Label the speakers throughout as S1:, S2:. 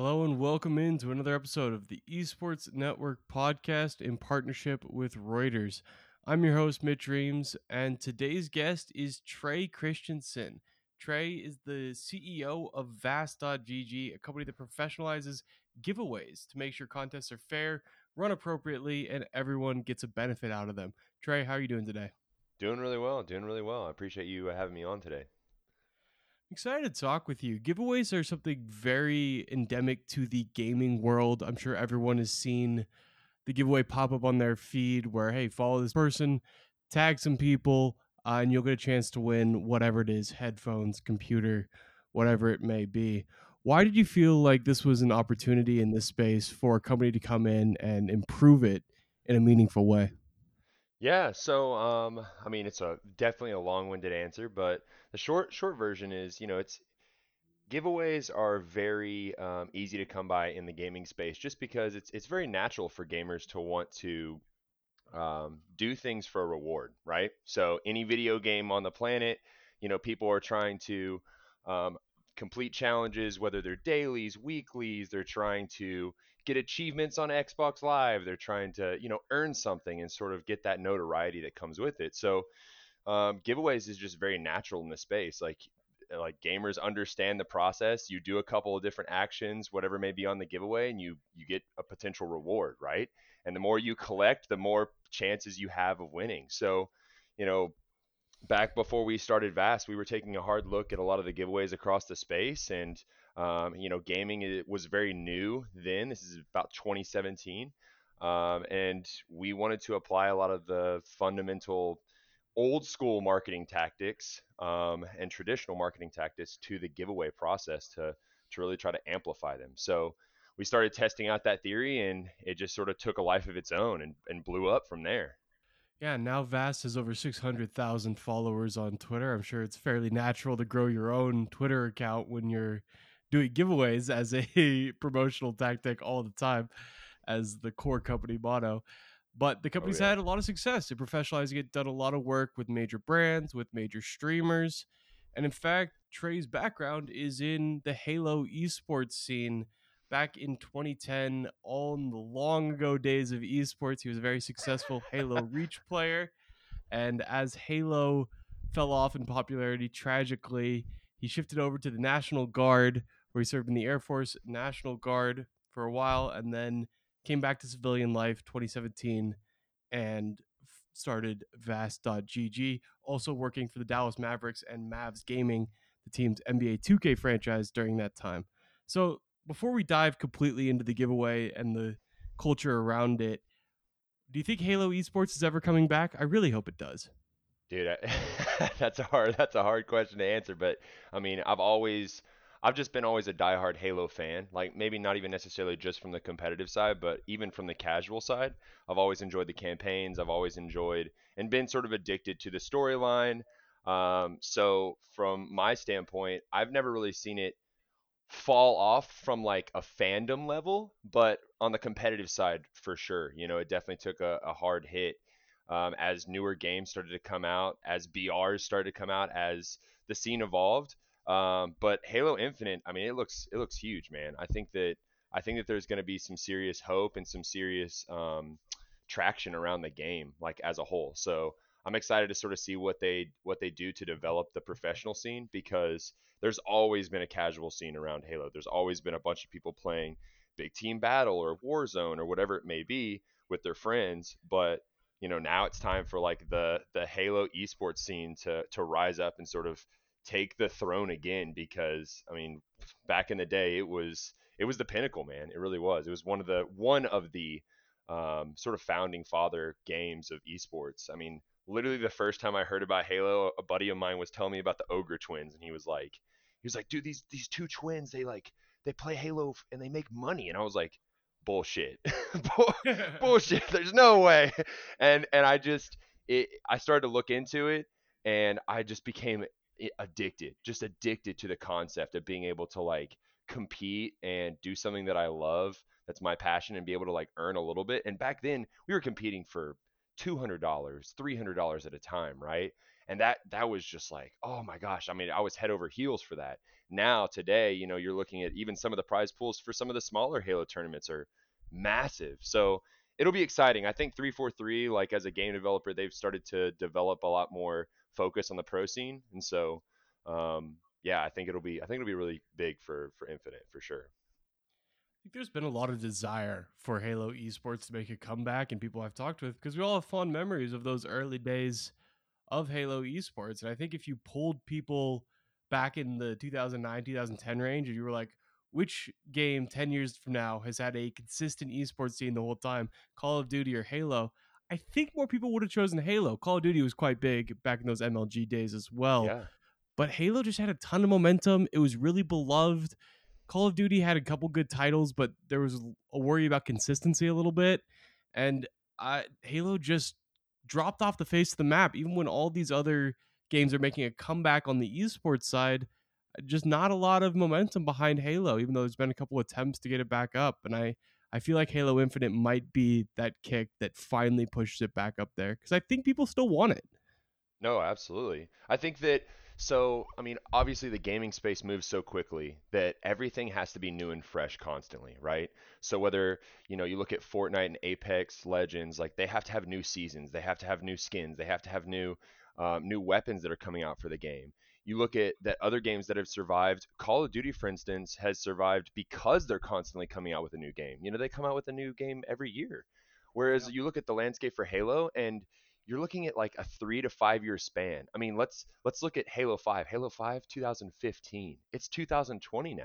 S1: Hello and welcome into another episode of the Esports Network podcast in partnership with Reuters. I'm your host, Mitch Reames, and today's guest is Trey Christensen. Trey is the CEO of Vast.gg, a company that professionalizes giveaways to make sure contests are fair, run appropriately, and everyone gets a benefit out of them. Trey, how are you doing today?
S2: Doing really well, doing really well. I appreciate you uh, having me on today.
S1: Excited to talk with you. Giveaways are something very endemic to the gaming world. I'm sure everyone has seen the giveaway pop up on their feed where, hey, follow this person, tag some people, uh, and you'll get a chance to win whatever it is headphones, computer, whatever it may be. Why did you feel like this was an opportunity in this space for a company to come in and improve it in a meaningful way?
S2: Yeah, so um, I mean, it's a definitely a long-winded answer, but the short short version is, you know, it's giveaways are very um, easy to come by in the gaming space, just because it's it's very natural for gamers to want to um, do things for a reward, right? So any video game on the planet, you know, people are trying to um, complete challenges, whether they're dailies, weeklies, they're trying to get achievements on Xbox Live. They're trying to, you know, earn something and sort of get that notoriety that comes with it. So um, giveaways is just very natural in the space. Like like gamers understand the process. You do a couple of different actions, whatever may be on the giveaway, and you you get a potential reward, right? And the more you collect, the more chances you have of winning. So, you know, back before we started Vast, we were taking a hard look at a lot of the giveaways across the space, and um, you know, gaming it was very new then. This is about 2017. Um, and we wanted to apply a lot of the fundamental old school marketing tactics um, and traditional marketing tactics to the giveaway process to, to really try to amplify them. So we started testing out that theory and it just sort of took a life of its own and, and blew up from there.
S1: Yeah, now Vast has over 600,000 followers on Twitter. I'm sure it's fairly natural to grow your own Twitter account when you're doing giveaways as a promotional tactic all the time as the core company motto. But the oh, company's oh, yeah. had a lot of success in professionalizing it, done a lot of work with major brands, with major streamers. And in fact, Trey's background is in the Halo esports scene back in 2010, all in the long ago days of esports. He was a very successful Halo Reach player. And as Halo fell off in popularity tragically, he shifted over to the National Guard, where he served in the Air Force National Guard for a while and then came back to civilian life 2017 and started Vast.gg, also working for the Dallas Mavericks and Mavs Gaming, the team's NBA 2K franchise during that time. So, before we dive completely into the giveaway and the culture around it, do you think Halo Esports is ever coming back? I really hope it does.
S2: Dude, I, that's a hard that's a hard question to answer, but I mean, I've always I've just been always a diehard Halo fan. Like maybe not even necessarily just from the competitive side, but even from the casual side. I've always enjoyed the campaigns. I've always enjoyed and been sort of addicted to the storyline. Um, so from my standpoint, I've never really seen it fall off from like a fandom level, but on the competitive side, for sure, you know, it definitely took a, a hard hit um, as newer games started to come out, as BRs started to come out, as the scene evolved. Um, but Halo Infinite, I mean, it looks it looks huge, man. I think that I think that there's going to be some serious hope and some serious um, traction around the game, like as a whole. So I'm excited to sort of see what they what they do to develop the professional scene because there's always been a casual scene around Halo. There's always been a bunch of people playing big team battle or Warzone or whatever it may be with their friends, but you know now it's time for like the the Halo esports scene to to rise up and sort of take the throne again because I mean, back in the day, it was it was the pinnacle, man. It really was. It was one of the one of the um, sort of founding father games of esports. I mean, literally the first time I heard about Halo, a buddy of mine was telling me about the Ogre twins, and he was like, he was like, dude, these these two twins, they like they play Halo and they make money, and I was like, bullshit, bullshit. There's no way. And and I just it, I started to look into it, and I just became addicted, just addicted to the concept of being able to like compete and do something that I love, that's my passion, and be able to like earn a little bit. And back then, we were competing for $200, $300 at a time, right? and that that was just like oh my gosh. I mean i was head over heels for that. Now today you know you're looking at even some of the prize pools for some of the smaller halo tournaments are massive. So it'll be exciting. I think 343 like as a game developer they've started to develop a lot more focus on the pro scene. And so um, yeah i think it'll be i think it'll be really big for for infinite for sure
S1: there's been a lot of desire for Halo esports to make a comeback, and people I've talked with because we all have fond memories of those early days of Halo esports. And I think if you pulled people back in the 2009 2010 range and you were like, which game 10 years from now has had a consistent esports scene the whole time, Call of Duty or Halo? I think more people would have chosen Halo. Call of Duty was quite big back in those MLG days as well.
S2: yeah
S1: But Halo just had a ton of momentum. It was really beloved. Call of Duty had a couple good titles, but there was a worry about consistency a little bit. And uh, Halo just dropped off the face of the map, even when all these other games are making a comeback on the esports side. Just not a lot of momentum behind Halo, even though there's been a couple attempts to get it back up. And I, I feel like Halo Infinite might be that kick that finally pushes it back up there because I think people still want it.
S2: No, absolutely. I think that so, I mean, obviously the gaming space moves so quickly that everything has to be new and fresh constantly, right? So whether, you know, you look at Fortnite and Apex Legends, like they have to have new seasons, they have to have new skins, they have to have new um, new weapons that are coming out for the game. You look at that other games that have survived. Call of Duty, for instance, has survived because they're constantly coming out with a new game. You know, they come out with a new game every year. Whereas
S1: Yeah.
S2: you look at the landscape for Halo and you're looking at like a three to five year span. I mean, let's let's look at Halo 5. Halo 5, 2015. It's 2020 now.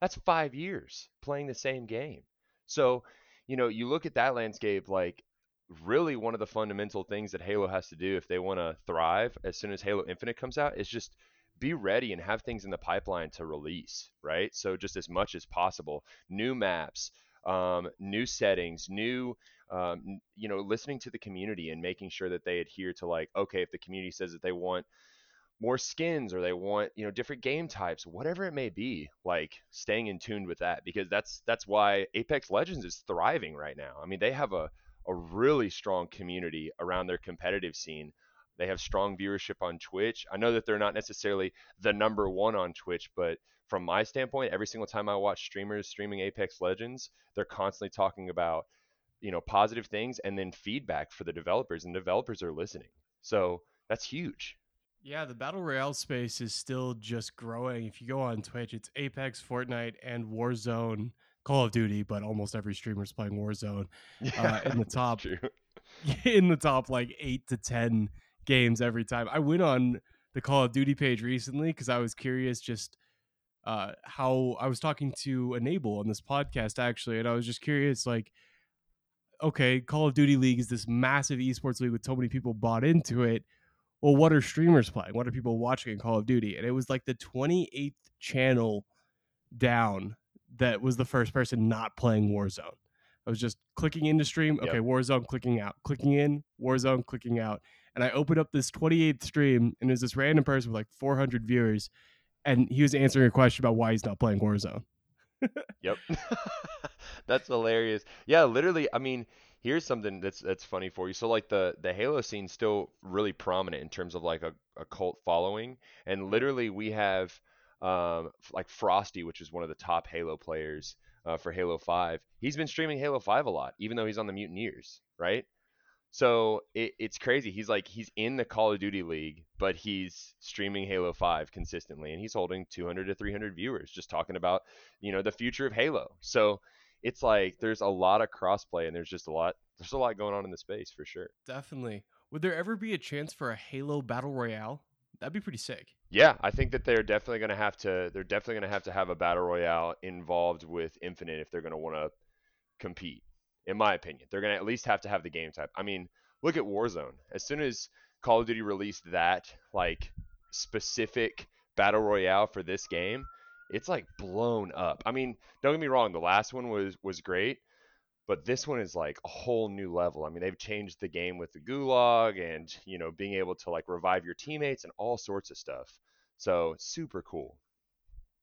S2: That's five years playing the same game. So, you know, you look at that landscape like really one of the fundamental things that Halo has to do if they want to thrive as soon as Halo Infinite comes out is just be ready and have things in the pipeline to release, right? So just as much as possible, new maps, um, new settings, new um, you know, listening to the community and making sure that they adhere to like, okay, if the community says that they want more skins or they want, you know, different game types, whatever it may be, like staying in tune with that because that's that's why Apex Legends is thriving right now. I mean, they have a a really strong community around their competitive scene. They have strong viewership on Twitch. I know that they're not necessarily the number one on Twitch, but from my standpoint, every single time I watch streamers streaming Apex Legends, they're constantly talking about you know positive things and then feedback for the developers and developers are listening so that's huge
S1: Yeah, the battle royale space is still just growing. If you go on Twitch, it's Apex, Fortnite, and Warzone, Call of Duty, but almost every streamer is playing Warzone uh, in the top in the top like eight to ten games every time. I went on the Call of Duty page recently because I was curious just uh, how I was talking to Enable on this podcast actually, and I was just curious like, okay, Call of Duty League is this massive esports league with so many people bought into it. Well, what are streamers playing? What are people watching in Call of Duty? And it was like the 28th channel down that was the first person not playing Warzone. I was just clicking into stream.
S2: Yep.
S1: Okay, Warzone, clicking out, clicking in, Warzone, clicking out. And I opened up this 28th stream, and there's this random person with like 400 viewers, and he was answering a question about why he's not playing Warzone.
S2: Yep. That's hilarious. Yeah, literally, I mean, here's something that's that's funny for you. So like the the Halo scene's still really prominent in terms of like a, a cult following. And literally we have um like Frosty, which is one of the top Halo players uh, for Halo 5. He's been streaming Halo 5 a lot, even though he's on the Mutineers, right? So it, it's crazy. He's like he's in the Call of Duty League, but he's streaming Halo 5 consistently, and he's holding 200 to 300 viewers, just talking about you know the future of Halo. So it's like there's a lot of crossplay, and there's just a lot there's a lot going on in the space for sure.
S1: Definitely. Would there ever be a chance for a Halo Battle Royale? That'd be pretty sick.
S2: Yeah, I think that they're definitely going to have to they're definitely going to have to have a battle royale involved with Infinite if they're going to want to compete. In my opinion, they're going to at least have to have the game type. I mean, look at Warzone. As soon as Call of Duty released that like specific battle royale for this game, it's like blown up. I mean, don't get me wrong, the last one was was great, but this one is like a whole new level. I mean, they've changed the game with the gulag and, you know, being able to like revive your teammates and all sorts of stuff. So, super cool.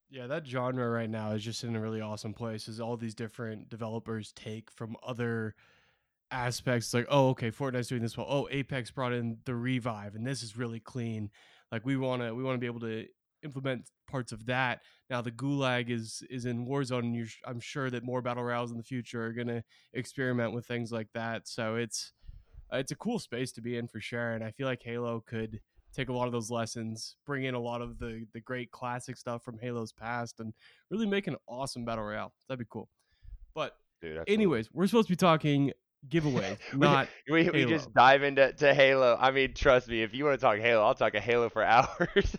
S1: Yeah, that genre right now is just in a really awesome place as all these different developers take from other aspects like oh okay fortnite's doing this well. Oh apex brought in the revive and this is really clean. Like we want to we want to be able to implement parts of that. Now the gulag is is in warzone and i'm sure that more battle royals in the future are going to experiment with things like that. So it's it's a cool space to be in for sure and i feel like halo could take a lot of those lessons bring in a lot of the the great classic stuff from halo's past and really make an awesome battle royale that'd be cool but
S2: Dude,
S1: anyways we're supposed to be talking giveaway, not
S2: we, we, we just dive into to Halo. I mean, trust me, if you want to talk Halo, I'll talk a Halo for hours.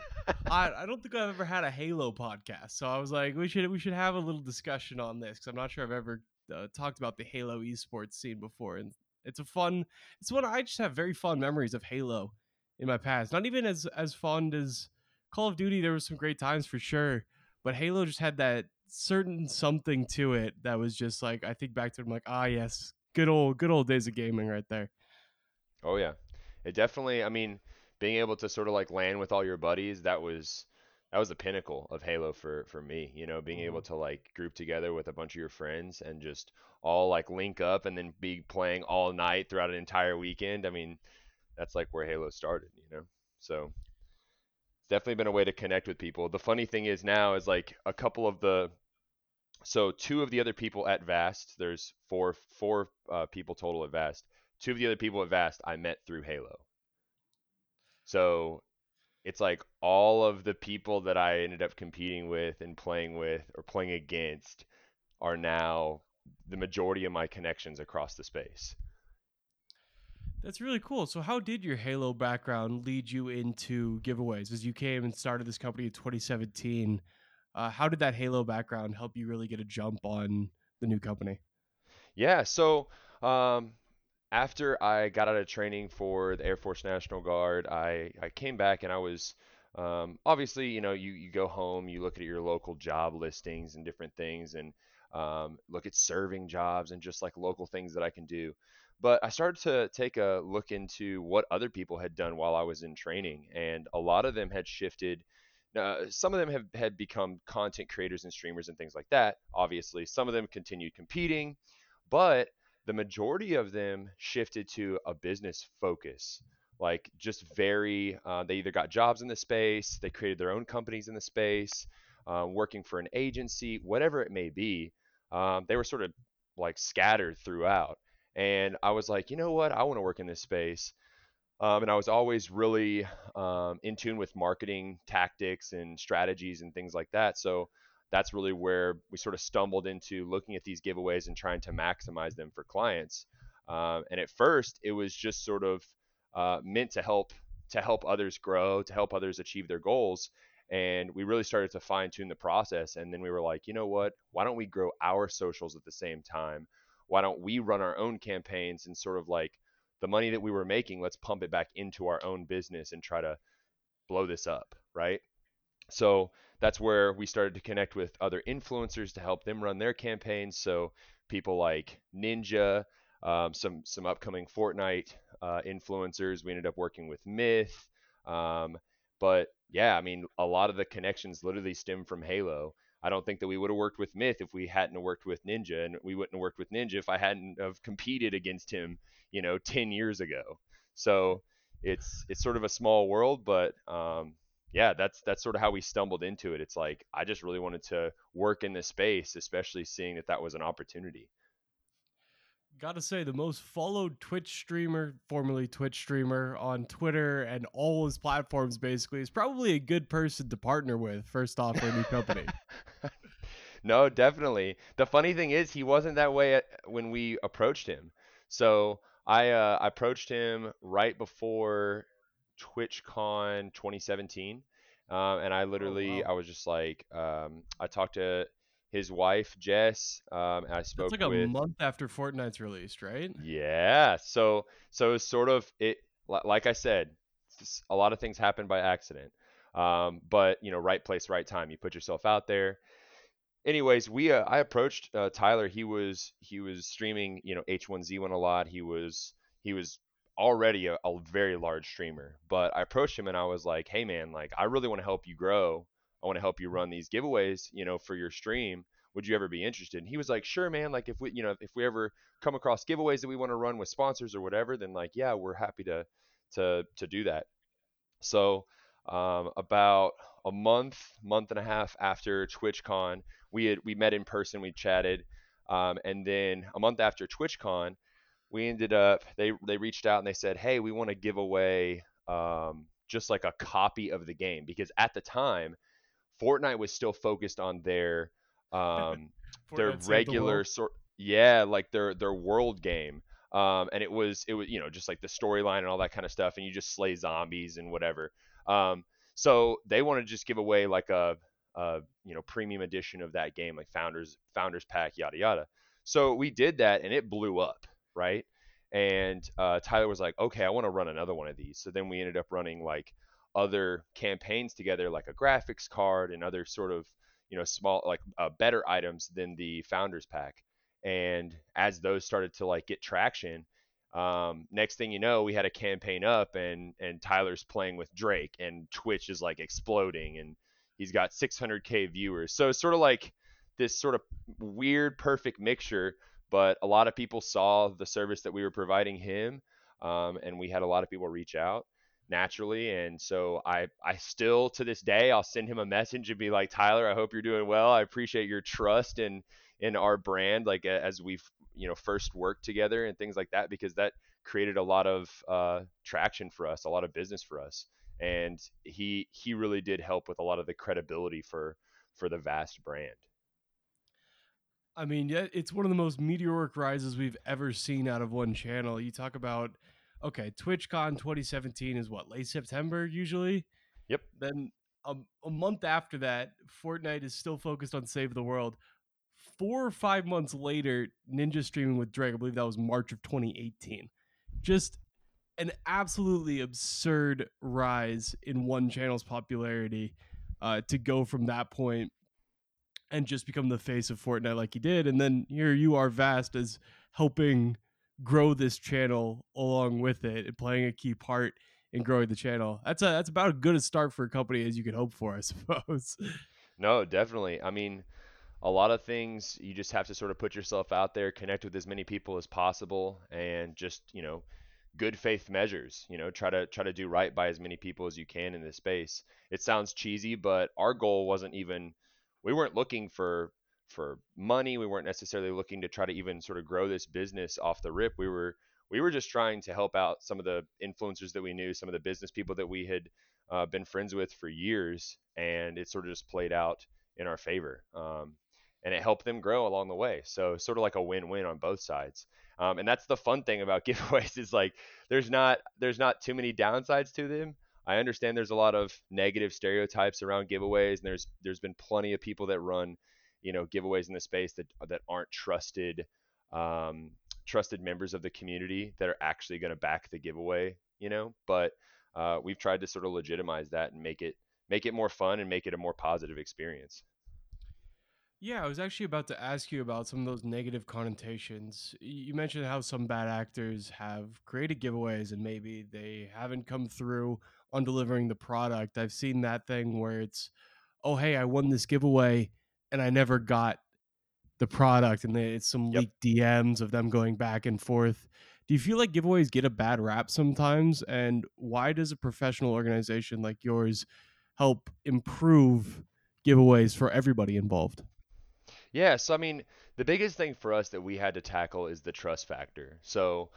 S1: I, I don't think I've ever had a Halo podcast, so I was like, we should we should have a little discussion on this because I'm not sure I've ever uh, talked about the Halo esports scene before, and it's a fun. It's one I just have very fond memories of Halo in my past. Not even as as fond as Call of Duty. There was some great times for sure, but Halo just had that certain something to it that was just like I think back to it. I'm like, ah, yes, good old good old days of gaming right there.
S2: Oh yeah, it definitely. I mean, being able to sort of like land with all your buddies, that was that was the pinnacle of Halo for for me. You know, being mm-hmm. able to like group together with a bunch of your friends and just all like link up and then be playing all night throughout an entire weekend. I mean, that's like where Halo started. You know, so it's definitely been a way to connect with people. The funny thing is now is like a couple of the so two of the other people at Vast, there's four four uh, people total at Vast. Two of the other people at Vast I met through Halo. So it's like all of the people that I ended up competing with and playing with or playing against are now the majority of my connections across the space.
S1: That's really cool. So, how did your Halo background lead you into giveaways as you came and started this company in 2017? Uh, how did that Halo background help you really get a jump on the new company?
S2: Yeah, so um, after I got out of training for the Air Force National Guard, I, I came back and I was um, obviously, you know, you, you go home, you look at your local job listings and different things and um, look at serving jobs and just like local things that I can do. But I started to take a look into what other people had done while I was in training, and a lot of them had shifted uh, some of them have had become content creators and streamers and things like that. Obviously, some of them continued competing, but the majority of them shifted to a business focus. Like just very, uh, they either got jobs in the space, they created their own companies in the space, uh, working for an agency, whatever it may be. Um, they were sort of like scattered throughout. And I was like, you know what? I want to work in this space. Um, and I was always really um, in tune with marketing tactics and strategies and things like that. So that's really where we sort of stumbled into looking at these giveaways and trying to maximize them for clients. Um, and at first, it was just sort of uh, meant to help to help others grow, to help others achieve their goals. And we really started to fine tune the process. And then we were like, you know what? Why don't we grow our socials at the same time? Why don't we run our own campaigns and sort of like the money that we were making, let's pump it back into our own business and try to blow this up, right? So that's where we started to connect with other influencers to help them run their campaigns. So people like Ninja, um, some some upcoming Fortnite uh, influencers. We ended up working with Myth, um, but yeah, I mean, a lot of the connections literally stem from Halo. I don't think that we would have worked with Myth if we hadn't worked with Ninja, and we wouldn't have worked with Ninja if I hadn't have competed against him you know 10 years ago. So it's it's sort of a small world but um, yeah that's that's sort of how we stumbled into it. It's like i just really wanted to work in this space especially seeing that that was an opportunity
S1: gotta say the most followed twitch streamer formerly twitch streamer on twitter and all his platforms basically is probably a good person to partner with first off for a new company.
S2: No definitely. The funny thing is he wasn't that way when we approached him. So I uh, approached him right before TwitchCon 2017, um, and I oh, literally oh, wow. I was just like um, I talked to his wife Jess, um, I spoke.
S1: That's like
S2: with,
S1: a month after Fortnite's released, right?
S2: Yeah. So so it's sort of it. Like I said, a lot of things happen by accident. Um, but you know, right place, right time. You put yourself out there anyways, we uh, I approached uh, Tyler. He was he was streaming, you know, H1Z1 a lot. He was he was already a, a, very large streamer. But I approached him and I was like, "Hey man, like I really want to help you grow. I want to help you run these giveaways, you know, for your stream. would you ever be interested? And he was like, sure, man. Like if we, you know, if we ever come across giveaways that we want to run with sponsors or whatever, then like, yeah, we're happy to to to do that. So um, about a month, month and a half after TwitchCon, we had we met in person, we chatted, um, and then a month after TwitchCon, we ended up they they reached out and they said, hey, we want to give away um, just like a copy of the game because at the time, Fortnite was still focused on their um, their regular sort yeah like their their world game. Um, and it was it was you know just like the storyline and all that kind of stuff and you just slay zombies and whatever. Um, so they want to just give away like a, a you know premium edition of that game like founders founders pack yada yada. So we did that and it blew up right? And uh, tyler was like okay i want to run another one of these. So then we ended up running like other campaigns together like a graphics card and other sort of you know small like uh, better items than the founders pack. And as those started to like get traction um, next thing you know we had a campaign up and and tyler's playing with drake and twitch is like exploding and he's got 600k viewers. So it's sort of like this sort of weird perfect mixture but a lot of people saw the service that we were providing him um, and we had a lot of people reach out naturally. And so I, I still to this day, I'll send him a message and be like, Tyler, I hope you're doing well. I appreciate your trust in, in our brand, like as we've, you know, first worked together and things like that, because that created a lot of uh, traction for us, a lot of business for us. And he, he really did help with a lot of the credibility for, for the vast brand.
S1: I mean, yeah, it's one of the most meteoric rises we've ever seen out of one channel. You talk about okay, TwitchCon 2017 is what late September usually.
S2: Yep.
S1: Then a, a month after that, Fortnite is still focused on Save the World. Four or five months later, Ninja streaming with Drake. I believe that was March of 2018. Just an absolutely absurd rise in one channel's popularity uh, to go from that point and just become the face of Fortnite like he did. And then here you are, Vast, as helping grow this channel along with it and playing a key part in growing the channel. That's a that's about as good a start for a company as you could hope for, I suppose.
S2: No, definitely. I mean, a lot of things you just have to sort of put yourself out there, connect with as many people as possible, and just you know, good faith measures. You know, try to try to do right by as many people as you can in this space. It sounds cheesy, but our goal wasn't even we weren't looking for for money. We weren't necessarily looking to try to even sort of grow this business off the rip. We were we were just trying to help out some of the influencers that we knew, some of the business people that we had uh, been friends with for years, and it sort of just played out in our favor. Um, and it helped them grow along the way. So sort of like a win-win on both sides. Um, and that's the fun thing about giveaways is like there's not there's not too many downsides to them. I understand there's a lot of negative stereotypes around giveaways, and there's there's been plenty of people that run you know giveaways in the space that that aren't trusted um, trusted members of the community that are actually going to back the giveaway you know but uh, we've tried to sort of legitimize that and make it make it more fun and make it a more positive experience
S1: yeah, I was actually about to ask you about some of those negative connotations. You mentioned how some bad actors have created giveaways and maybe they haven't come through on delivering the product. I've seen that thing where it's, oh, hey, I won this giveaway and I never got the product, and it's some yep. leaked DMs of them going back and forth. Do you feel like giveaways get a bad rap sometimes? And why does a professional organization like yours help improve giveaways for everybody involved?
S2: Yeah, so I mean, the biggest thing for us that we had to tackle is the trust factor. So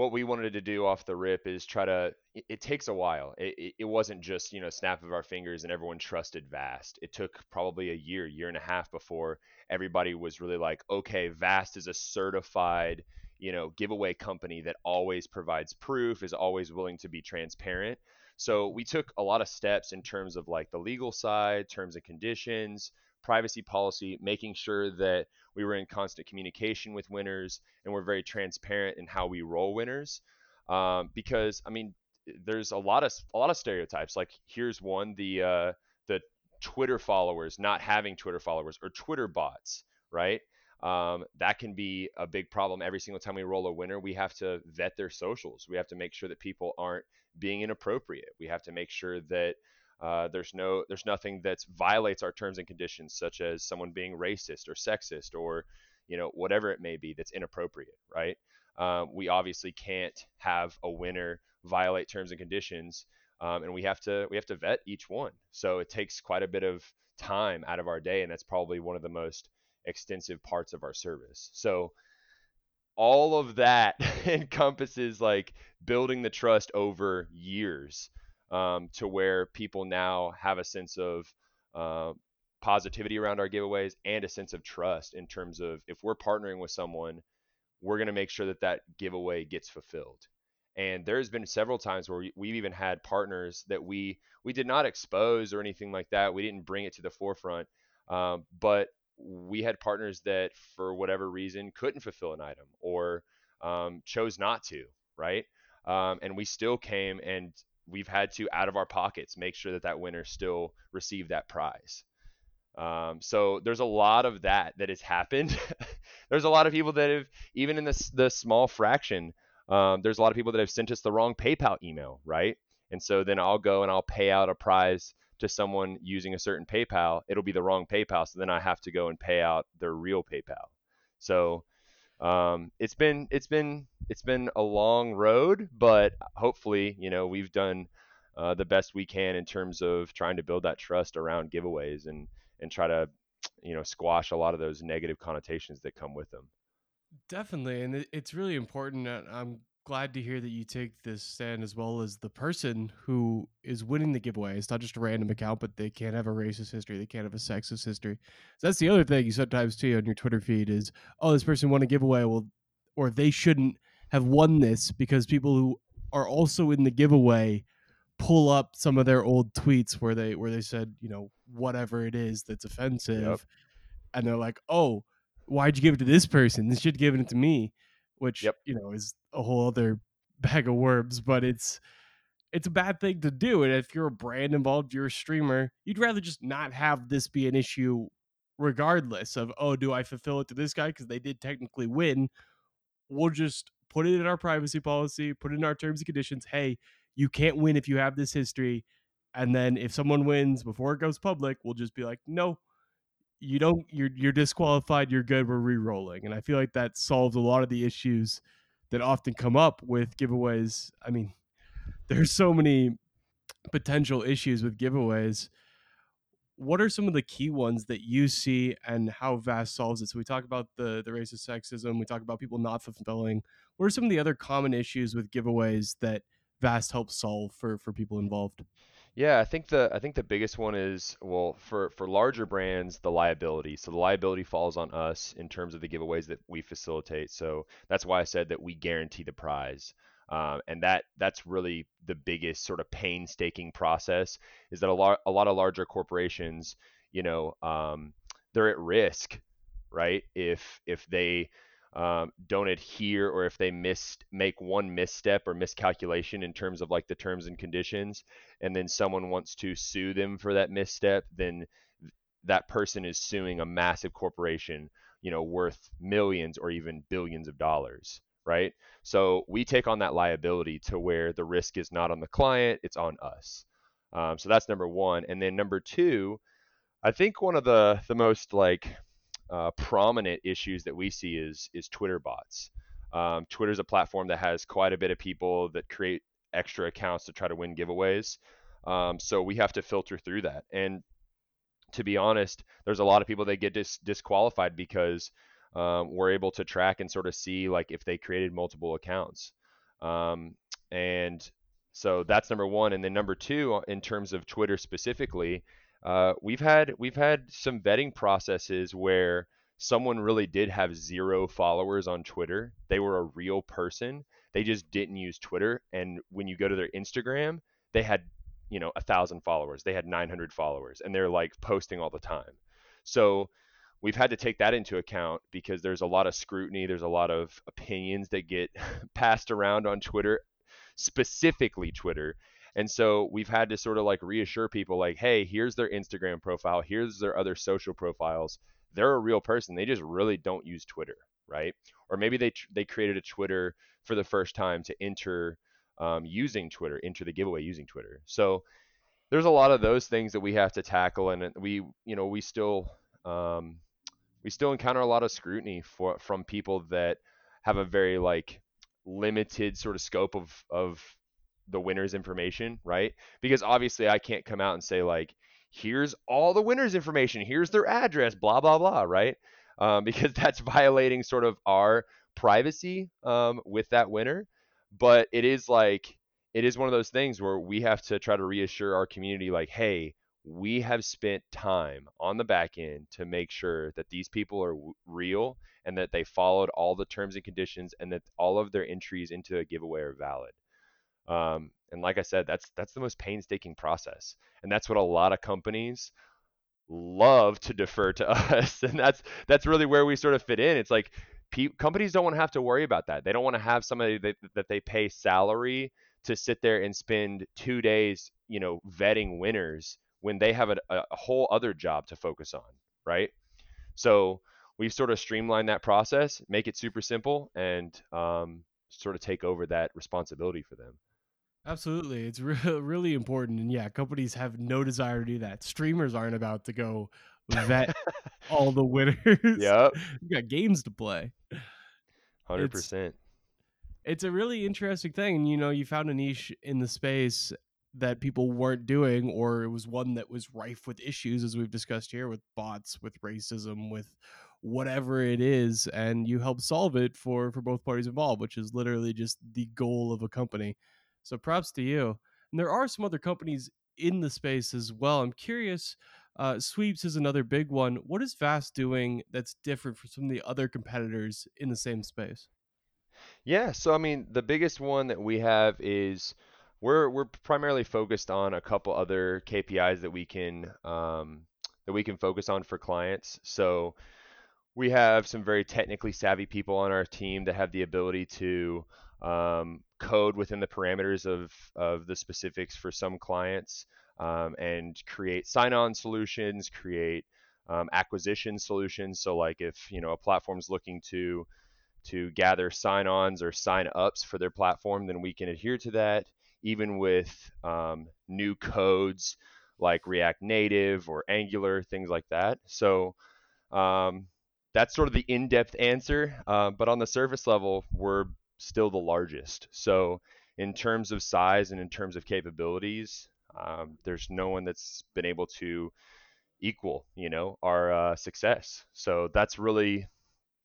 S2: what we wanted to do off the rip is try to it, it takes a while. It, it, wasn't just you know snap of our fingers and everyone trusted vast. It took probably a year year and a half before everybody was really like okay vast is a certified you know giveaway company that always provides proof is always willing to be transparent. So we took a lot of steps in terms of like the legal side terms and conditions privacy policy, making sure that we were in constant communication with winners and we're very transparent in how we roll winners. Um, because I mean, there's a lot of a lot of stereotypes. Like here's one: the uh, the Twitter followers not having Twitter followers or Twitter bots, right? Um, that can be a big problem every single time we roll a winner. We have to vet their socials. We have to make sure that people aren't being inappropriate. We have to make sure that Uh, there's no there's nothing that violates our terms and conditions, such as someone being racist or sexist or you know whatever it may be that's inappropriate, right? Um, we obviously can't have a winner violate terms and conditions, um, and we have to we have to vet each one. So it takes quite a bit of time out of our day, and that's probably one of the most extensive parts of our service. So all of that encompasses like building the trust over years um, to where people now have a sense of uh, positivity around our giveaways and a sense of trust in terms of if we're partnering with someone, we're going to make sure that that giveaway gets fulfilled. And there's been several times where we, we've even had partners that we we did not expose or anything like that. We didn't bring it to the forefront, um, but we had partners that for whatever reason couldn't fulfill an item or um, chose not to, right? Um, and we still came and we've had to out of our pockets make sure that that winner still received that prize. Um, so there's a lot of that that has happened. there's a lot of people that have even in this the small fraction. Um, there's a lot of people that have sent us the wrong PayPal email, right? And so then I'll go and I'll pay out a prize to someone using a certain PayPal, it'll be the wrong PayPal. So then I have to go and pay out their real PayPal. So um, it's been it's been it's been a long road, but hopefully, you know, we've done uh, the best we can in terms of trying to build that trust around giveaways and and try to you know squash a lot of those negative connotations that come with them.
S1: Definitely, and it's really important. I'm glad to hear that you take this stand as well as the person who is winning the giveaway. It's not just a random account, but they can't have a racist history. They can't have a sexist history. So that's the other thing you sometimes see on your Twitter feed is, oh, this person won a giveaway. Well, or they shouldn't have won this because people who are also in the giveaway pull up some of their old tweets where they where they said, you know, whatever it is that's offensive. Yep. And they're like, oh, why'd you give it to this person? This should have given it to me which yep. you know is a whole other bag of worms. But it's it's a bad thing to do. And if you're a brand involved, you're a streamer, you'd rather just not have this be an issue, regardless of oh, do I fulfill it to this guy because they did technically win? We'll just put it in our privacy policy, put it in our terms and conditions. Hey, you can't win if you have this history. And then if someone wins before it goes public, we'll just be like, no, you don't you're you're disqualified you're good we're re-rolling and i feel like that solves a lot of the issues that often come up with giveaways. I mean there's so many potential issues with giveaways. What are some of the key ones that you see and how vast solves it? So we talk about the the racist sexism we talk about people not fulfilling. What are some of the other common issues with giveaways that vast helps solve for for people involved
S2: yeah, I think the I think the biggest one is well for for larger brands the liability. So the liability falls on us in terms of the giveaways that we facilitate. So that's why I said that we guarantee the prize. Um, and that that's really the biggest sort of painstaking process is that a lot a lot of larger corporations, you know, um, they're at risk, right? If if they um, don't adhere or if they miss make one misstep or miscalculation in terms of like the terms and conditions and then someone wants to sue them for that misstep then that person is suing a massive corporation you know worth millions or even billions of dollars right? So we take on that liability to where the risk is not on the client it's on us. Um, so that's number one and then number two i think one of the the most like uh, prominent issues that we see is is Twitter bots. Um, Twitter is a platform that has quite a bit of people that create extra accounts to try to win giveaways. Um, so we have to filter through that. And to be honest, there's a lot of people that get dis- disqualified because um, we're able to track and sort of see like if they created multiple accounts. Um, and so that's number one. And then number two, in terms of Twitter specifically, uh, we've had we've had some vetting processes where someone really did have zero followers on Twitter. They were a real person. They just didn't use Twitter. And when you go to their Instagram, they had you know a thousand followers. They had 900 followers, and they're like posting all the time. So we've had to take that into account because there's a lot of scrutiny. There's a lot of opinions that get passed around on Twitter, specifically Twitter. And so we've had to sort of like reassure people like, hey, here's their Instagram profile, here's their other social profiles. They're a real person. They just really don't use Twitter, right? Or maybe they they created a Twitter for the first time to enter um, using Twitter, enter the giveaway using Twitter. So there's a lot of those things that we have to tackle, and we, you know, we still, um, we still encounter a lot of scrutiny for from people that have a very like limited sort of scope of of the winner's information, right? Because obviously I can't come out and say like, here's all the winner's information, here's their address, blah blah blah, right? Um, because that's violating sort of our privacy um, with that winner. But it is like it is one of those things where we have to try to reassure our community, like, hey, we have spent time on the back end to make sure that these people are w- real and that they followed all the terms and conditions and that all of their entries into a giveaway are valid. Um, and like I said, that's that's the most painstaking process, and that's what a lot of companies love to defer to us, and that's that's really where we sort of fit in. It's like pe- companies don't want to have to worry about that. They don't want to have somebody that, that they pay salary to sit there and spend two days, you know, vetting winners when they have a, a whole other job to focus on, right? So we've sort of streamlined that process, make it super simple, and um, sort of take over that responsibility for them.
S1: Absolutely. It's re- really important. And yeah, companies have no desire to do that. Streamers aren't about to go vet all the winners.
S2: Yep.
S1: you got games to play.
S2: 100%.
S1: It's a really interesting thing. And, you know, you found a niche in the space that people weren't doing, or it was one that was rife with issues, as we've discussed here, with bots, with racism, with whatever it is and you help solve it for for both parties involved which is literally just the goal of a company so props to you. And there are some other companies in the space as well. I'm curious. Uh, Sweeps is another big one. What is Vast doing that's different from some of the other competitors in the same space?
S2: Yeah, so I mean, the biggest one that we have is we're we're primarily focused on a couple other KPIs that we can um, that we can focus on for clients. So we have some very technically savvy people on our team that have the ability to um, code within the parameters of, of the specifics for some clients um, and create sign-on solutions, create um, acquisition solutions. So like if you know a platform's looking to to gather sign-ons or sign-ups for their platform, then we can adhere to that, even with um, new codes like React Native or Angular, things like that. So um, that's sort of the in-depth answer. Uh, but on the surface level, we're still the largest. So in terms of size and in terms of capabilities, um, there's no one that's been able to equal, you know, our uh, success. So that's really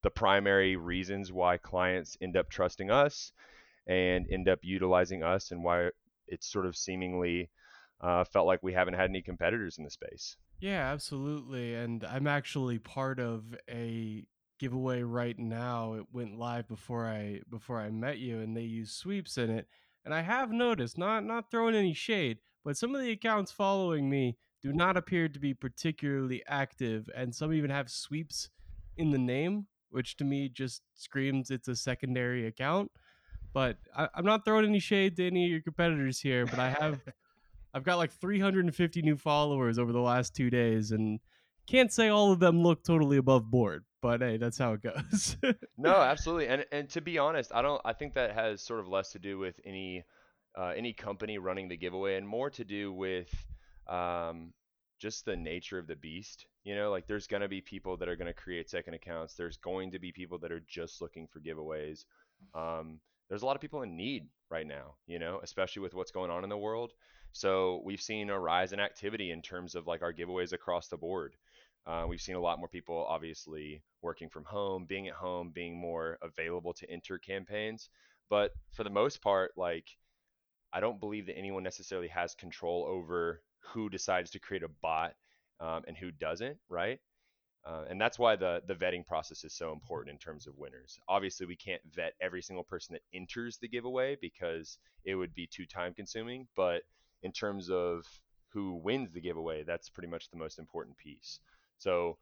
S2: the primary reasons why clients end up trusting us and end up utilizing us, and why it's sort of seemingly uh, felt like we haven't had any competitors in the space.
S1: Yeah, absolutely. And I'm actually part of a giveaway right now. It went live before I before I met you, and they use sweeps in it. And I have noticed, not not throwing any shade, but some of the accounts following me do not appear to be particularly active, and some even have sweeps in the name, which to me just screams it's a secondary account. But I, I'm not throwing any shade to any of your competitors here, but I have I've got like 350 new followers over the last two days, and can't say all of them look totally above board, but hey, that's how it goes.
S2: no, absolutely, and and to be honest, I don't. I think that has sort of less to do with any uh, any company running the giveaway, and more to do with um, just the nature of the beast. You know, like there's gonna be people that are gonna create second accounts. There's going to be people that are just looking for giveaways. Um, there's a lot of people in need right now. You know, especially with what's going on in the world. So we've seen a rise in activity in terms of like our giveaways across the board. Uh, we've seen a lot more people obviously working from home, being at home, being more available to enter campaigns. But for the most part, like I don't believe that anyone necessarily has control over who decides to create a bot um, and who doesn't, right? Uh, and that's why the the vetting process is so important in terms of winners. Obviously, we can't vet every single person that enters the giveaway because it would be too time consuming. But in terms of who wins the giveaway, that's pretty much the most important piece. So,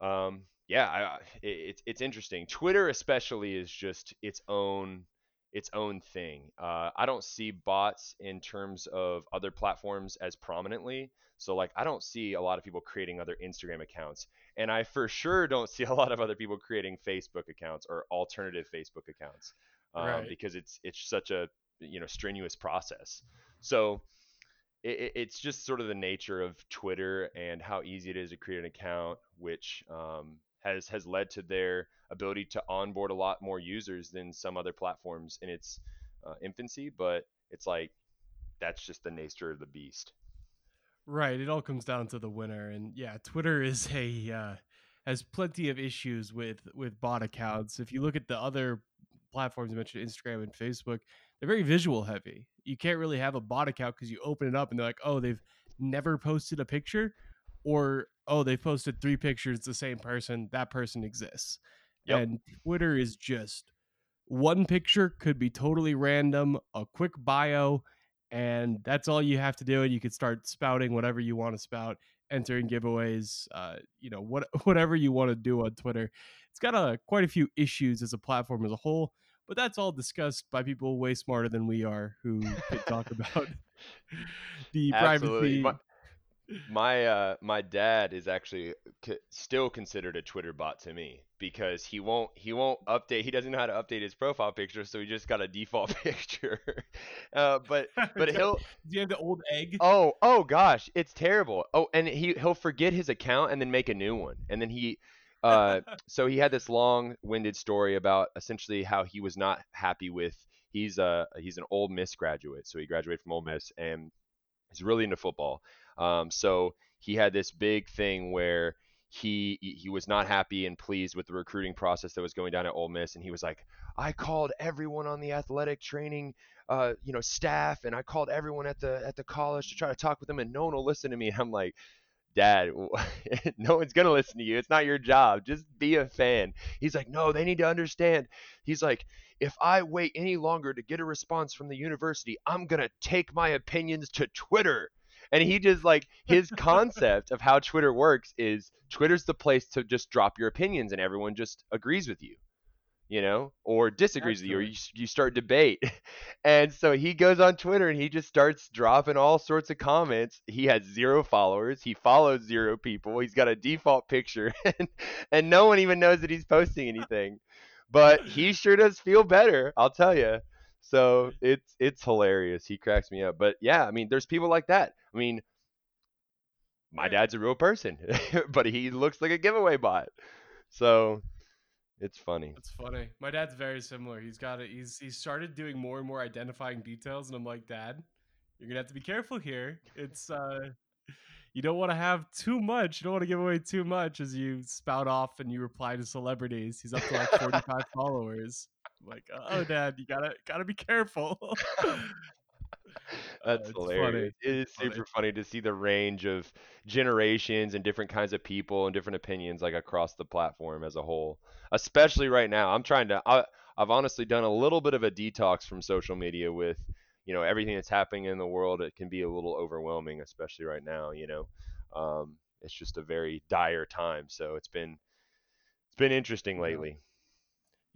S2: um, yeah, I, it, it's interesting. Twitter especially is just its own its own thing. Uh, I don't see bots in terms of other platforms as prominently. So like I don't see a lot of people creating other Instagram accounts, and I for sure don't see a lot of other people creating Facebook accounts or alternative Facebook accounts um,
S1: right.
S2: because it's it's such a you know strenuous process. So it, it's just sort of the nature of Twitter and how easy it is to create an account, which um, has has led to their ability to onboard a lot more users than some other platforms in its uh, infancy. But it's like that's just the nature of the beast.
S1: Right. It all comes down to the winner, and yeah, Twitter is a uh, has plenty of issues with with bot accounts. If you look at the other platforms you mentioned, Instagram and Facebook, they're very visual heavy. You can't really have a bot account because you open it up and they're like, oh, they've never posted a picture, or oh, they posted three pictures, the same person, that person exists. Yep. And Twitter is just one picture could be totally random, a quick bio, and that's all you have to do. And you could start spouting whatever you want to spout, entering giveaways, uh, you know, what whatever you want to do on Twitter. It's got a quite a few issues as a platform as a whole, but that's all discussed by people way smarter than we are who could talk about the Absolutely. privacy
S2: my uh my dad is actually still considered a twitter bot to me because he won't he won't update he doesn't know how to update his profile picture so he just got a default picture. Uh but but he'll do
S1: you have the old egg?
S2: Oh oh gosh it's terrible. Oh and he he'll forget his account and then make a new one and then he uh so he had this long-winded story about essentially how he was not happy with he's a he's an Ole Miss graduate so he graduated from Ole Miss and he's really into football um, so he had this big thing where he he was not happy and pleased with the recruiting process that was going down at Ole Miss, and he was like, I called everyone on the athletic training, uh, you know, staff, and I called everyone at the at the college to try to talk with them, and no one will listen to me. And I'm like, Dad, no one's gonna listen to you. It's not your job. Just be a fan. He's like, No, they need to understand. He's like, if I wait any longer to get a response from the university, I'm gonna take my opinions to Twitter and he just like his concept of how Twitter works is Twitter's the place to just drop your opinions and everyone just agrees with you you know, or disagrees Absolutely. with you, or you, you start debate. And so he goes on Twitter and he just starts dropping all sorts of comments. He has zero followers. He follows zero people. He's got a default picture, and, and no one even knows that he's posting anything. But he sure does feel better, I'll tell you. So it's it's hilarious. He cracks me up. But yeah, I mean, there's people like that. I mean, my dad's a real person, but he looks like a giveaway bot. So it's funny.
S1: It's funny. My dad's very similar. He's got it. He's he started doing more and more identifying details, and I'm like, Dad, you're gonna have to be careful here. It's uh, you don't want to have too much. You don't want to give away too much as you spout off and you reply to celebrities. He's up to like 45 followers like, oh, Dad, you gotta gotta be careful.
S2: That's uh, hilarious. Funny. It is super funny. funny to see the range of generations and different kinds of people and different opinions like across the platform as a whole. Especially right now, I'm trying to. I, I've honestly done a little bit of a detox from social media with, you know, everything that's happening in the world. It can be a little overwhelming, especially right now. You know, um, it's just a very dire time. So it's been it's been interesting lately.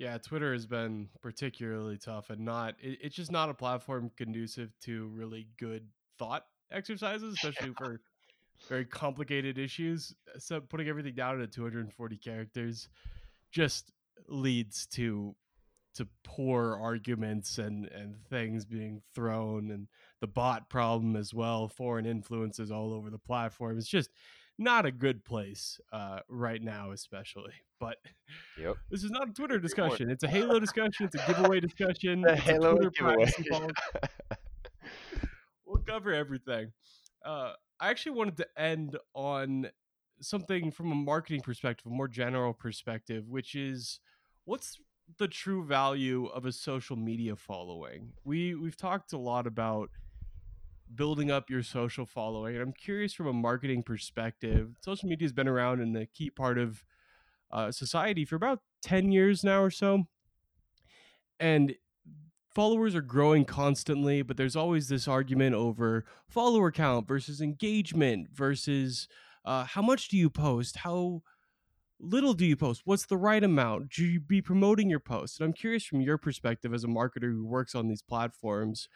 S1: Yeah, Twitter has been particularly tough and not it, it's just not a platform conducive to really good thought exercises, especially for very complicated issues. So putting everything down to 240 characters just leads to to poor arguments and and things being thrown and the bot problem as well foreign influences all over the platform it's just not a good place uh, right now, especially. But
S2: yep.
S1: this is not a Twitter discussion. It's a Halo discussion. It's a giveaway discussion. a Halo a giveaway. we'll cover everything. Uh, I actually wanted to end on something from a marketing perspective, a more general perspective, which is what's the true value of a social media following? We we've talked a lot about building up your social following. And I'm curious from a marketing perspective, social media has been around and a key part of uh, society for about 10 years now or so. And followers are growing constantly, but there's always this argument over follower count versus engagement versus uh, how much do you post? How little do you post? What's the right amount? Should you be promoting your posts? And I'm curious from your perspective as a marketer who works on these platforms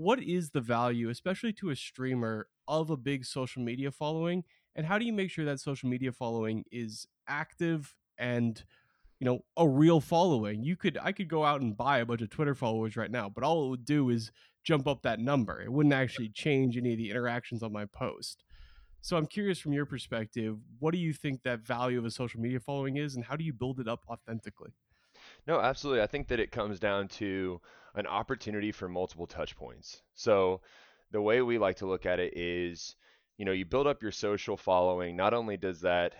S1: what is the value, especially to a streamer, of a big social media following? And how do you make sure that social media following is active and you know, a real following. You could I could go out and buy a bunch of Twitter followers right now, but all it would do is jump up that number. It wouldn't actually change any of the interactions on my post. So I'm curious from your perspective, what do you think that value of a social media following is and how do you build it up authentically?
S2: No, absolutely. I think that it comes down to an opportunity for multiple touch points. So the way we like to look at it is, you know, you build up your social following. Not only does that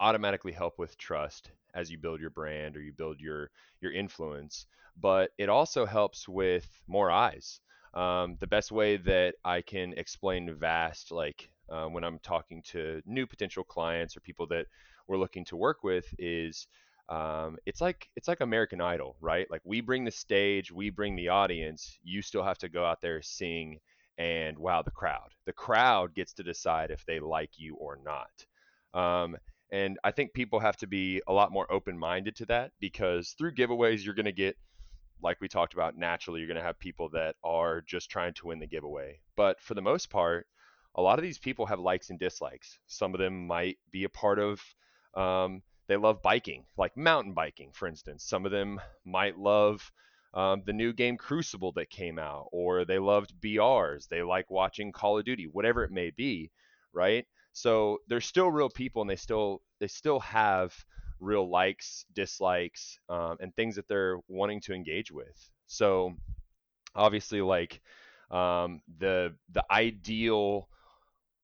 S2: automatically help with trust as you build your brand or you build your your influence, but it also helps with more eyes. Um, the best way that I can explain Vast, like uh, when I'm talking to new potential clients or people that we're looking to work with, is um, it's like it's like American Idol, right? Like we bring the stage, we bring the audience. You still have to go out there, sing, and wow the crowd. The crowd gets to decide if they like you or not. Um, and I think people have to be a lot more open minded to that because through giveaways, you're going to get, like we talked about, naturally, you're going to have people that are just trying to win the giveaway. But for the most part, a lot of these people have likes and dislikes. Some of them might be a part of, um, they love biking, like mountain biking, for instance. Some of them might love um, the new game Crucible that came out, or they loved BRs. They like watching Call of Duty, whatever it may be, right? So they're still real people, and they still they still have real likes, dislikes, um, and things that they're wanting to engage with. So obviously, like um, the the ideal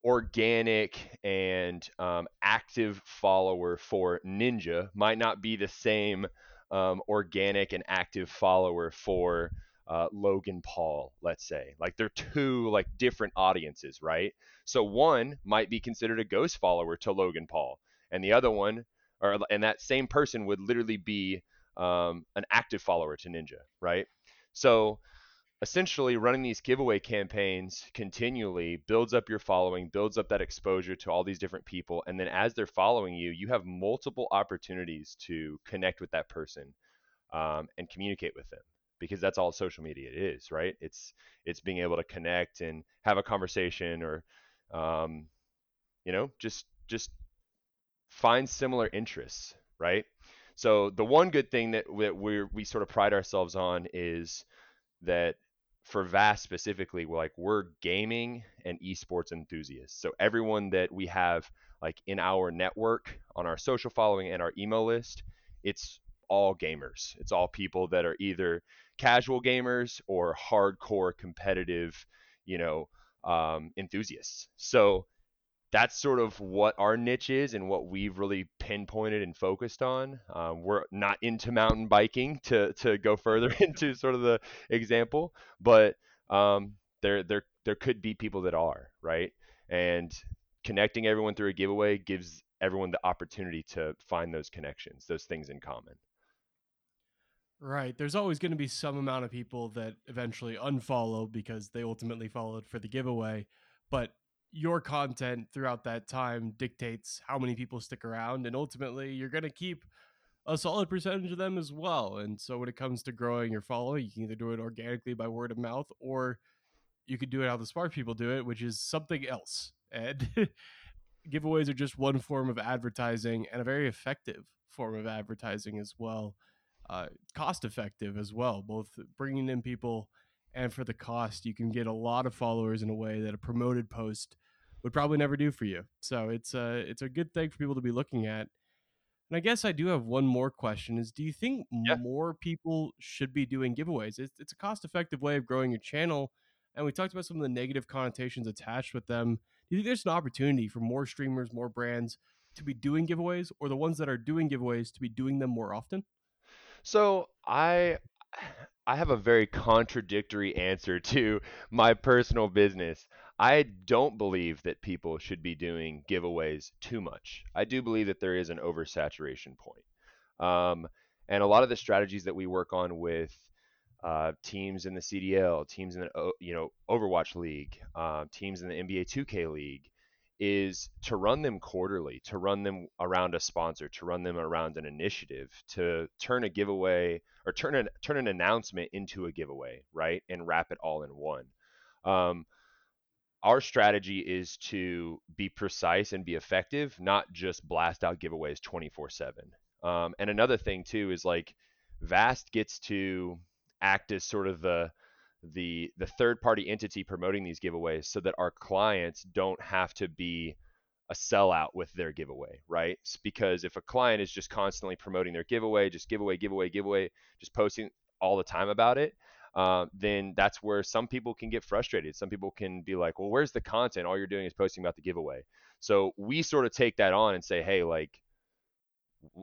S2: organic and um, active follower for Ninja might not be the same um, organic and active follower for uh, Logan Paul, let's say. Like they're two like different audiences, right? So one might be considered a ghost follower to Logan Paul, and the other one, or and that same person would literally be um, an active follower to Ninja, right? So essentially running these giveaway campaigns continually builds up your following, builds up that exposure to all these different people. And then as they're following you, you have multiple opportunities to connect with that person um, and communicate with them because that's all social media is, right? It's it's being able to connect and have a conversation or um, you know, just just find similar interests, right? So the one good thing that, that we we sort of pride ourselves on is that for Vast specifically, we're like we're gaming and esports enthusiasts. So everyone that we have like in our network, on our social following and our email list, it's all gamers. It's all people that are either casual gamers or hardcore competitive, you know, um, enthusiasts. So that's sort of what our niche is and what we've really pinpointed and focused on. Um, we're not into mountain biking to to go further into sort of the example, but um, there there there could be people that are right, and connecting everyone through a giveaway gives everyone the opportunity to find those connections, those things in common.
S1: Right. There's always going to be some amount of people that eventually unfollow because they ultimately followed for the giveaway. But your content throughout that time dictates how many people stick around. And ultimately, you're going to keep a solid percentage of them as well. And so when it comes to growing your following, you can either do it organically by word of mouth or you could do it how the smart people do it, which is something else. And giveaways are just one form of advertising and a very effective form of advertising as well uh, cost effective as well, both bringing in people and for the cost. You can get a lot of followers in a way that a promoted post would probably never do for you. So it's a it's a good thing for people to be looking at. And I guess I do have one more question: Is do you think
S2: Yeah.
S1: more people should be doing giveaways? It's, it's a cost effective way of growing your channel, and we talked about some of the negative connotations attached with them. Do you think there's an opportunity for more streamers, more brands to be doing giveaways, or the ones that are doing giveaways to be doing them more often?
S2: So I I have a very contradictory answer to my personal business. I don't believe that people should be doing giveaways too much. I do believe that there is an oversaturation point. Um, and a lot of the strategies that we work on with uh, teams in the CDL, teams in the you know Overwatch League, uh, teams in the NBA 2K League, is to run them quarterly, to run them around a sponsor, to run them around an initiative, to turn a giveaway or turn an turn an announcement into a giveaway, right? And wrap it all in one. Um, our strategy is to be precise and be effective, not just blast out giveaways 24/7. Um, and another thing too is like Vast gets to act as sort of the the the third party entity promoting these giveaways so that our clients don't have to be a sellout with their giveaway, right? Because if a client is just constantly promoting their giveaway, just giveaway, giveaway, giveaway, just posting all the time about it, uh, then that's where some people can get frustrated. Some people can be like, well, where's the content? All you're doing is posting about the giveaway. So we sort of take that on and say, hey, like,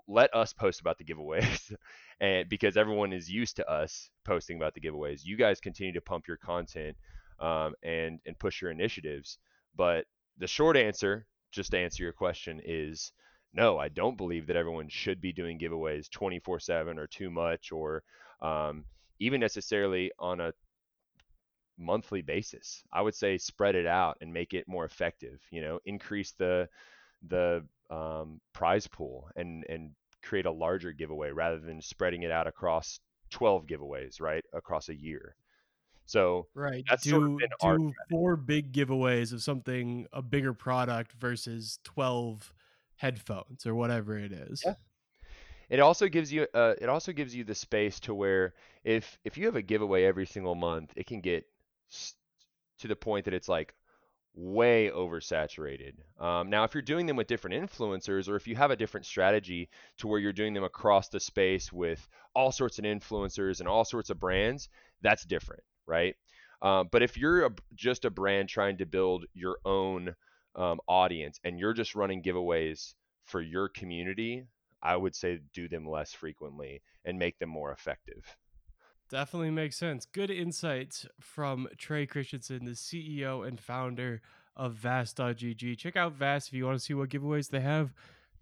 S2: let us post about the giveaways and because everyone is used to us posting about the giveaways. You guys continue to pump your content um, and and push your initiatives but the short answer just to answer your question is no i don't believe that everyone should be doing giveaways 24 7 or too much or um, even necessarily on a monthly basis. I would say spread it out and make it more effective you know increase the the um, prize pool and and create a larger giveaway rather than spreading it out across 12 giveaways right across a year. So
S1: right.
S2: that's
S1: do,
S2: sort of
S1: do four big giveaways of something a bigger product versus 12 headphones or whatever it is.
S2: Yeah. it also gives you uh, it also gives you the space to where if if you have a giveaway every single month it can get to the point that it's like way oversaturated. Um, now, if you're doing them with different influencers, or if you have a different strategy to where you're doing them across the space with all sorts of influencers and all sorts of brands, that's different, right? Um, but if you're a, just a brand trying to build your own um, audience and you're just running giveaways for your community, I would say do them less frequently and make them more effective.
S1: Definitely makes sense. Good insights from Trey Christensen, the CEO and founder of Vast.gg. Check out Vast if you want to see what giveaways they have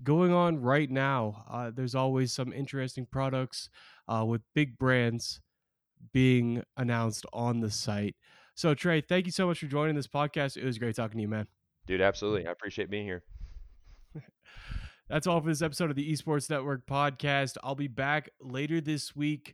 S1: going on right now. Uh, there's always some interesting products uh, with big brands being announced on the site. So, Trey, thank you so much for joining this podcast. It was great talking to you, man.
S2: Dude, absolutely. I appreciate being here.
S1: That's all for this episode of the Esports Network podcast. I'll be back later this week